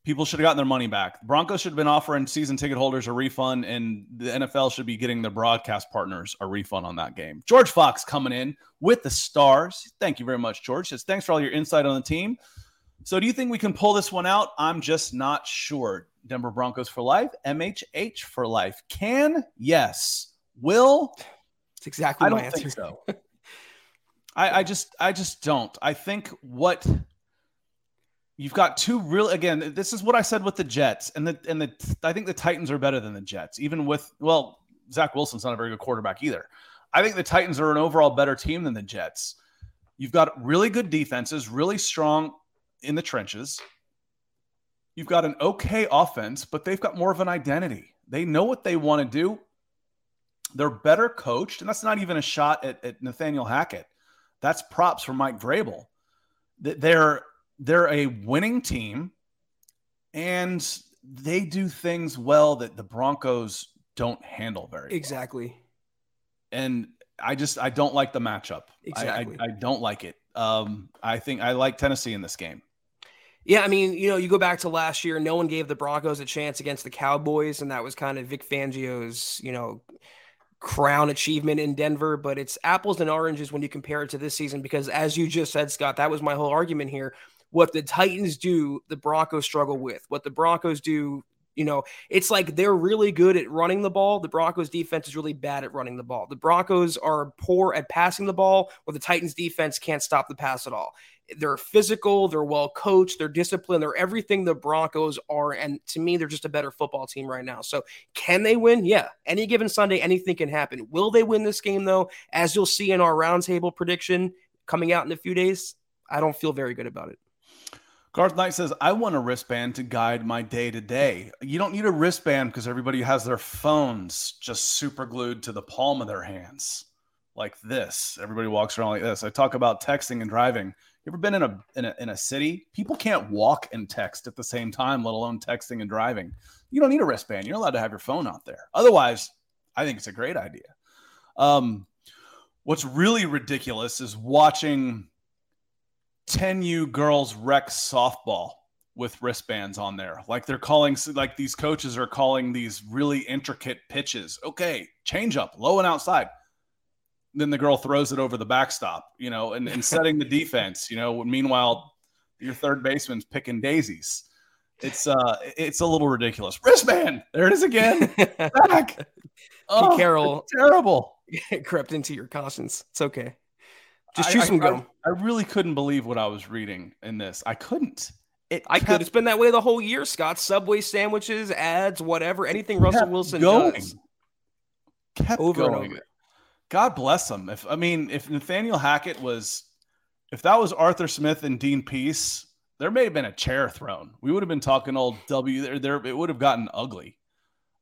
People should have gotten their money back. Broncos should have been offering season ticket holders a refund, and the NFL should be getting their broadcast partners a refund on that game. George Fox coming in with the stars. Thank you very much, George. Says thanks for all your insight on the team. So, do you think we can pull this one out? I'm just not sure. Denver Broncos for life, MHH for life. Can yes, will. It's exactly I my don't answer. Think so. <laughs> I, I just I just don't. I think what you've got two real again. This is what I said with the Jets and the and the I think the Titans are better than the Jets, even with well Zach Wilson's not a very good quarterback either. I think the Titans are an overall better team than the Jets. You've got really good defenses, really strong in the trenches. You've got an okay offense, but they've got more of an identity. They know what they want to do. They're better coached, and that's not even a shot at, at Nathaniel Hackett. That's props for Mike Vrabel. They're they're a winning team, and they do things well that the Broncos don't handle very exactly. Well. And I just I don't like the matchup. Exactly. I, I, I don't like it. Um, I think I like Tennessee in this game. Yeah, I mean, you know, you go back to last year, no one gave the Broncos a chance against the Cowboys, and that was kind of Vic Fangio's, you know, crown achievement in Denver, but it's apples and oranges when you compare it to this season because as you just said, Scott, that was my whole argument here. What the Titans do, the Broncos struggle with. What the Broncos do, you know, it's like they're really good at running the ball. The Broncos defense is really bad at running the ball. The Broncos are poor at passing the ball, where the Titans defense can't stop the pass at all. They're physical, they're well coached, they're disciplined, they're everything the Broncos are. And to me, they're just a better football team right now. So, can they win? Yeah. Any given Sunday, anything can happen. Will they win this game, though? As you'll see in our roundtable prediction coming out in a few days, I don't feel very good about it. Garth Knight says, I want a wristband to guide my day to day. You don't need a wristband because everybody has their phones just super glued to the palm of their hands like this. Everybody walks around like this. I talk about texting and driving. You ever been in a, in a in a city? People can't walk and text at the same time, let alone texting and driving. You don't need a wristband. You're allowed to have your phone out there. Otherwise, I think it's a great idea. Um, what's really ridiculous is watching 10U girls rec softball with wristbands on there. Like they're calling, like these coaches are calling these really intricate pitches. Okay, change up, low and outside then the girl throws it over the backstop, you know, and, and <laughs> setting the defense, you know, meanwhile your third baseman's picking daisies. It's uh it's a little ridiculous. Wristband. There it is again. <laughs> Back. Oh, Carroll terrible. <laughs> crept into your conscience. It's okay. Just choose I, some gum. I, I, really couldn't believe what I was reading in this. I couldn't. It I kept, could. It's been that way the whole year, Scott. Subway sandwiches, ads, whatever, anything Russell Wilson going. does. Kept over going. and over. God bless him. If I mean, if Nathaniel Hackett was, if that was Arthur Smith and Dean Pees, there may have been a chair thrown. We would have been talking old W. There, there it would have gotten ugly.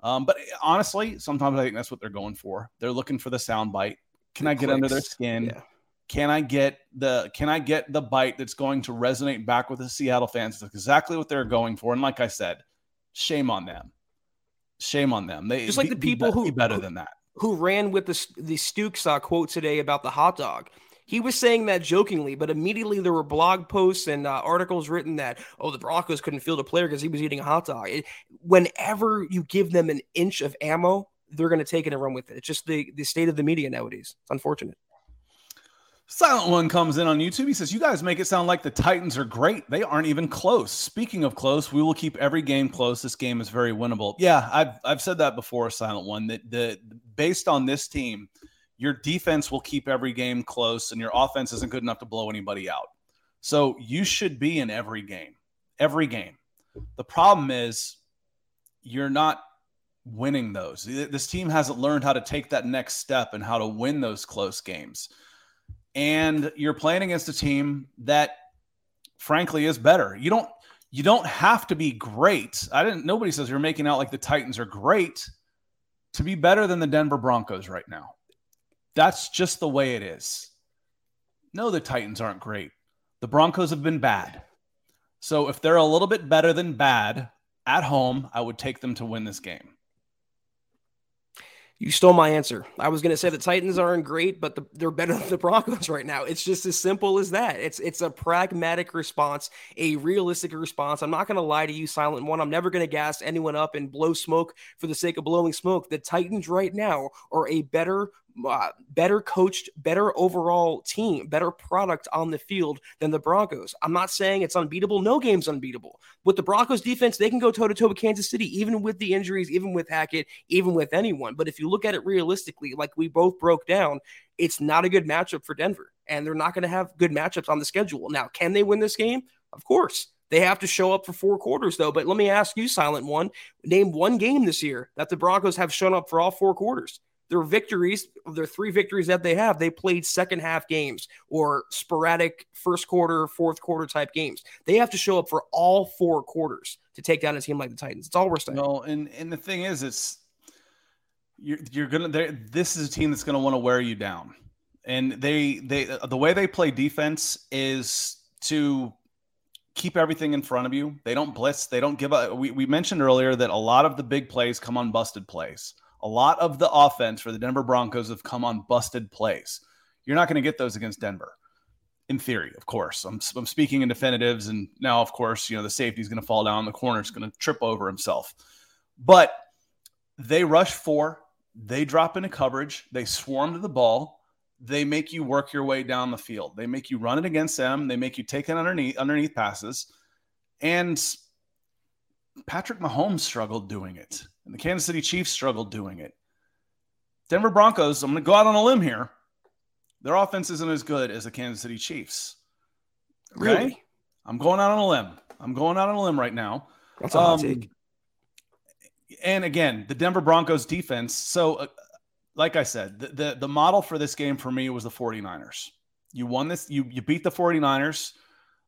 Um, but honestly, sometimes I think that's what they're going for. They're looking for the sound bite. Can I get clicks. under their skin? Yeah. Can I get the Can I get the bite that's going to resonate back with the Seattle fans? That's exactly what they're going for. And like I said, shame on them. Shame on them. They just like be, the people be, who be better who, than that. Who ran with the the Stukes uh, quote today about the hot dog? He was saying that jokingly, but immediately there were blog posts and uh, articles written that oh the Broncos couldn't field a player because he was eating a hot dog. It, whenever you give them an inch of ammo, they're going to take it and run with it. It's just the the state of the media nowadays. It's unfortunate. Silent One comes in on YouTube. He says, You guys make it sound like the Titans are great. They aren't even close. Speaking of close, we will keep every game close. This game is very winnable. Yeah, I've, I've said that before, Silent One, that the based on this team, your defense will keep every game close and your offense isn't good enough to blow anybody out. So you should be in every game, every game. The problem is you're not winning those. This team hasn't learned how to take that next step and how to win those close games and you're playing against a team that frankly is better. You don't you don't have to be great. I didn't nobody says you're making out like the Titans are great to be better than the Denver Broncos right now. That's just the way it is. No, the Titans aren't great. The Broncos have been bad. So if they're a little bit better than bad at home, I would take them to win this game. You stole my answer. I was going to say the Titans aren't great, but the, they're better than the Broncos <laughs> right now. It's just as simple as that. It's it's a pragmatic response, a realistic response. I'm not going to lie to you, Silent One. I'm never going to gas anyone up and blow smoke for the sake of blowing smoke. The Titans right now are a better uh, better coached, better overall team, better product on the field than the Broncos. I'm not saying it's unbeatable. No game's unbeatable. With the Broncos defense, they can go toe to toe with Kansas City, even with the injuries, even with Hackett, even with anyone. But if you look at it realistically, like we both broke down, it's not a good matchup for Denver. And they're not going to have good matchups on the schedule. Now, can they win this game? Of course. They have to show up for four quarters, though. But let me ask you, Silent One, name one game this year that the Broncos have shown up for all four quarters their victories, their three victories that they have, they played second half games or sporadic first quarter, fourth quarter type games. They have to show up for all four quarters to take down a team like the Titans. It's all we're saying. No, and and the thing is, it's you're you're gonna. This is a team that's gonna want to wear you down, and they they the way they play defense is to keep everything in front of you. They don't blitz. They don't give up. We, we mentioned earlier that a lot of the big plays come on busted plays. A lot of the offense for the Denver Broncos have come on busted plays. You're not going to get those against Denver, in theory, of course. I'm, I'm speaking in definitives, and now, of course, you know the safety is going to fall down, the corner is going to trip over himself. But they rush four, they drop into coverage, they swarm to the ball, they make you work your way down the field. They make you run it against them. They make you take it underneath underneath passes, and Patrick Mahomes struggled doing it and the Kansas City Chiefs struggled doing it. Denver Broncos, I'm going to go out on a limb here. Their offense isn't as good as the Kansas City Chiefs. Okay? Really? I'm going out on a limb. I'm going out on a limb right now. That's a um, take. And again, the Denver Broncos defense. So, uh, like I said, the, the, the model for this game for me was the 49ers. You won this. You you beat the 49ers.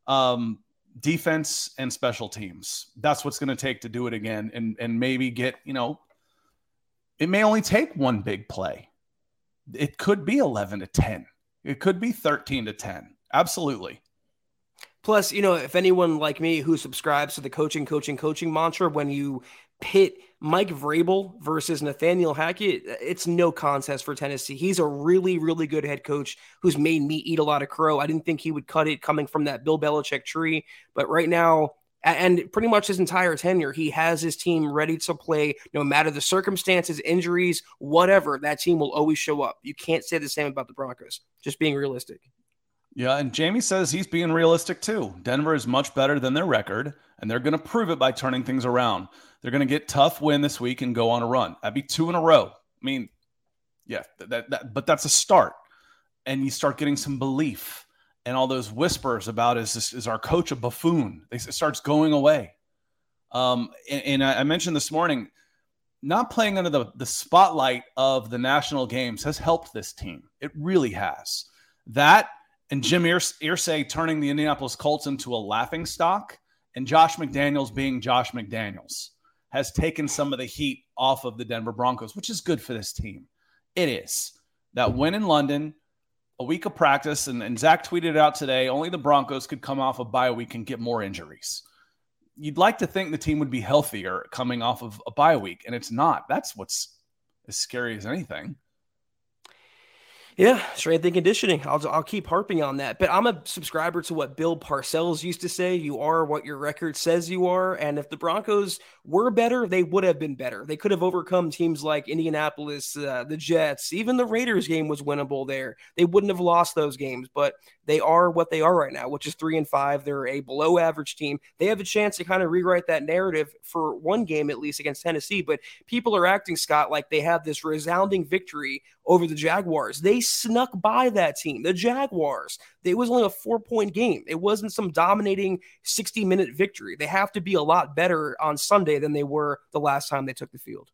Um, defense and special teams. That's what's going to take to do it again and and maybe get, you know, it may only take one big play. It could be 11 to 10. It could be 13 to 10. Absolutely. Plus, you know, if anyone like me who subscribes to the coaching, coaching, coaching mantra, when you pit Mike Vrabel versus Nathaniel Hackett, it's no contest for Tennessee. He's a really, really good head coach who's made me eat a lot of crow. I didn't think he would cut it coming from that Bill Belichick tree, but right now, and pretty much his entire tenure, he has his team ready to play no matter the circumstances, injuries, whatever. That team will always show up. You can't say the same about the Broncos. Just being realistic. Yeah, and Jamie says he's being realistic too. Denver is much better than their record, and they're going to prove it by turning things around. They're going to get tough win this week and go on a run. That'd be two in a row. I mean, yeah, that, that, but that's a start. And you start getting some belief and all those whispers about is this, is our coach a buffoon? It starts going away. Um, and, and I mentioned this morning, not playing under the, the spotlight of the national games has helped this team. It really has. That and Jim Irsay turning the Indianapolis Colts into a laughing stock and Josh McDaniels being Josh McDaniels has taken some of the heat off of the Denver Broncos, which is good for this team. It is. That win in London, a week of practice, and, and Zack tweeted out today only the Broncos could come off a bye week and get more injuries. you'd like to think the team would be healthier coming off of a bye week, and it's not. That's what's as scary as anything. Yeah, strength and conditioning. I'll, I'll keep harping on that. But I'm a subscriber to what Bill Parcells used to say you are what your record says you are. And if the Broncos were better, they would have been better. They could have overcome teams like Indianapolis, uh, the Jets, even the Raiders game was winnable there. They wouldn't have lost those games, but they are what they are right now, which is three and five. They're a below average team. They have a chance to kind of rewrite that narrative for one game at least against Tennessee. But people are acting, Scott, like they have this resounding victory over the Jaguars. They snuck by that team, the Jaguars. It was only a four point game. It wasn't some dominating 60 minute victory. They have to be a lot better on Sunday than they were the last time they took the field.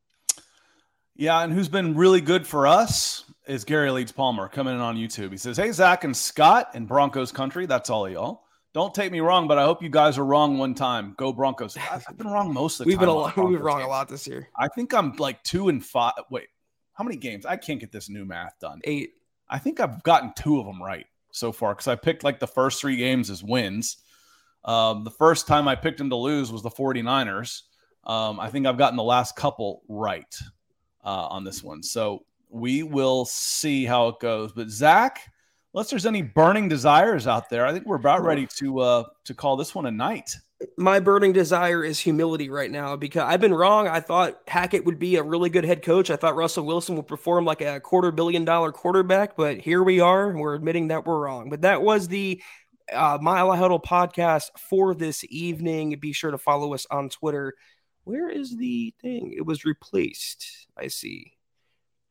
Yeah, and who's been really good for us is Gary Leeds Palmer coming in on YouTube. He says, Hey, Zack and Scott in Broncos country. That's all y'all. Don't take me wrong, but I hope you guys are wrong one time. Go Broncos. I've been wrong most of the we've time. Been a lot, we've been wrong games. a lot this year. I think I'm like two and five. Wait, how many games? I can't get this new math done. Eight. I think I've gotten two of them right so far because I picked like the first three games as wins. Um, the first time I picked them to lose was the 49ers. Um, I think I've gotten the last couple right uh, on this one. So we will see how it goes. But Zack, unless there's any burning desires out there, I think we're about ready to uh, to call this one a night. My burning desire is humility right now because I've been wrong. I thought Hackett would be a really good head coach. I thought Russell Wilson would perform like a quarter billion dollar quarterback, but here we are. We're admitting that we're wrong. But that was the uh, Mile Huddle podcast for this evening. Be sure to follow us on Twitter. Where is the thing? It was replaced. I see.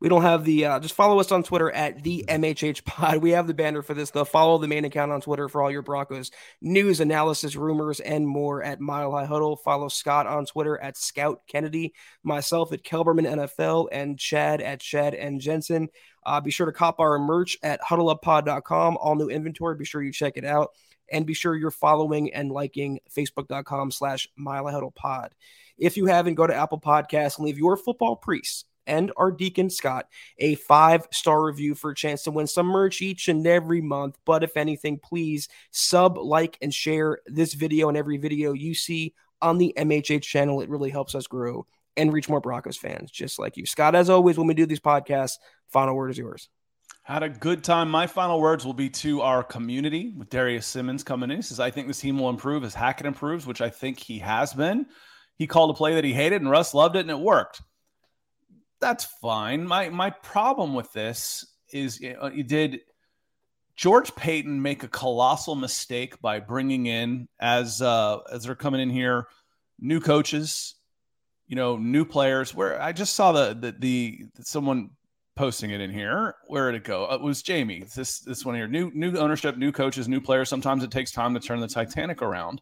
We don't have the. Uh, just follow us on Twitter at the MHH Pod. We have the banner for this though. Follow the main account on Twitter for all your Broncos news, analysis, rumors, and more. At Mile High Huddle. Follow Scott on Twitter at Scout Kennedy. Myself at Kelberman NFL and Chad at Chad and Jensen. Uh, be sure to cop our merch at huddleuppod.com. All new inventory. Be sure you check it out. And be sure you're following and liking facebook.com slash Mile High Huddle Pod. If you haven't, go to Apple Podcasts and leave your football priest and our Deacon Scott a five star review for a chance to win some merch each and every month. But if anything, please sub, like, and share this video and every video you see on the MHH channel. It really helps us grow and reach more Broncos fans just like you. Scott, as always, when we do these podcasts, final word is yours. Had a good time. My final words will be to our community with Darius Simmons coming in. He says, I think this team will improve as Hackett improves, which I think he has been. He called a play that he hated, and Russ loved it, and it worked that's fine. My my problem with this is you, know, did George Paton make a colossal mistake by bringing in as uh, as they're coming in here new coaches, you know, new players. Where I just saw the the, the someone posting it in here. Where did it go? It was Jamie. This this one here. New new ownership, new coaches, new players. Sometimes it takes time to turn the Titanic around.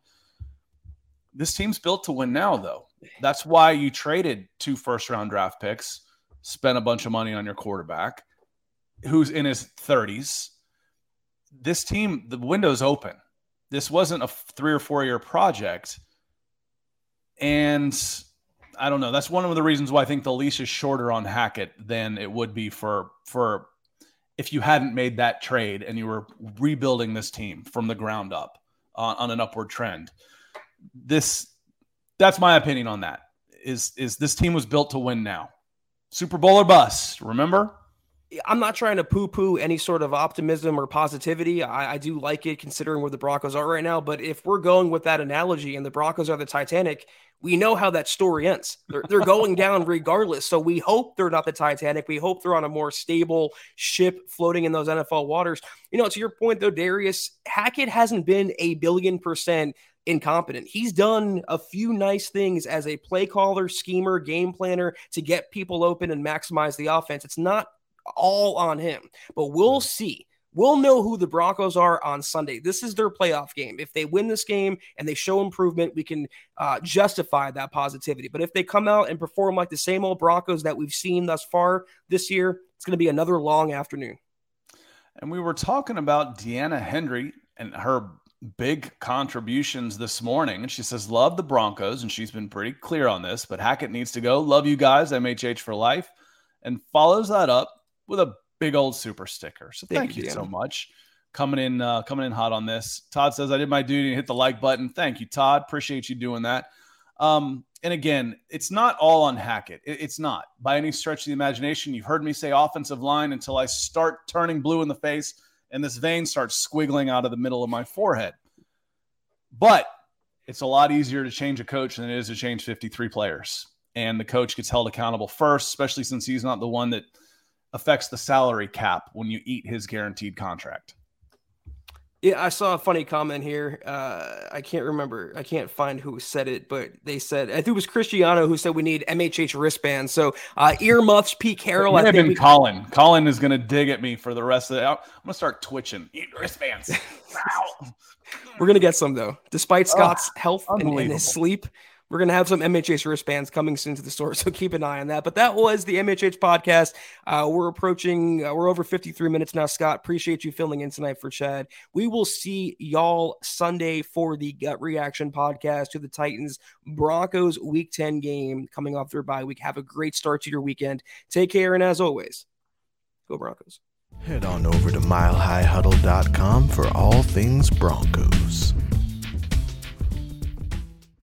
This team's built to win now, though. That's why you traded two first round draft picks, spent a bunch of money on your quarterback who's in his 30s. This team, the window's open. This wasn't a three or four year project. And I don't know. That's one of the reasons why I think the leash is shorter on Hackett than it would be for for if you hadn't made that trade and you were rebuilding this team from the ground up on, on an upward trend. This that's my opinion on that. Is is this team was built to win now? Super Bowl or bust, remember? I'm not trying to poo poo any sort of optimism or positivity. I, I, do like it considering where the Broncos are right now. But if we're going with that analogy and the Broncos are the Titanic, we know how that story ends. They're, they're going down <laughs> regardless. So we hope they're not the Titanic. We hope they're on a more stable ship floating in those NFL waters. You know, to your point, though, Darius, Hackett hasn't been a billion percent incompetent. He's done a few nice things as a play caller, schemer, game planner to get people open and maximize the offense. It's not all on him, but we'll mm-hmm. see. We'll know who the Broncos are on Sunday. This is their playoff game. If they win this game and they show improvement, we can uh, justify that positivity. But if they come out and perform like the same old Broncos that we've seen thus far this year, it's going to be another long afternoon. And we were talking about Deanna Henry and her big contributions this morning. And she says, Love the Broncos. And she's been pretty clear on this, but Hackett needs to go. Love you guys, MHH for life. And follows that up with a big old super sticker. So thank, thank you, you so much. coming in uh, coming in hot on this. Todd says I did my duty and hit the like button. Thank you, Todd. Appreciate you doing that. Um, and again, it's not all on Hackett. It, it's not by any stretch of the imagination. You've heard me say offensive line until I start turning blue in the face and this vein starts squiggling out of the middle of my forehead. But it's a lot easier to change a coach than it is to change 53 players. And the coach gets held accountable first, especially since he's not the one that affects the salary cap when you eat his guaranteed contract. Yeah, I saw a funny comment here. Uh, I can't remember. I can't find who said it, but they said I think it was Cristiano who said we need MHH wristbands. So uh, earmuffs, Pete Carroll. I have been we... Colin. Colin is going to dig at me for the rest of the. I'm going to start twitching. Eat wristbands. <laughs> We're going to get some though, despite Scott's oh, health and, and his sleep. We're going to have some MHH wristbands coming soon to the store, <laughs> so keep an eye on that. But that was the MHH podcast. Uh, we're approaching, uh, we're over 53 minutes now. Scott, appreciate you filling in tonight for Chad. We will see y'all Sunday for the gut reaction podcast to the Titans Broncos Week 10 game coming off their bye week. Have a great start to your weekend. Take care, and as always, go Broncos. Head on over to milehighhuddle.com for all things Broncos.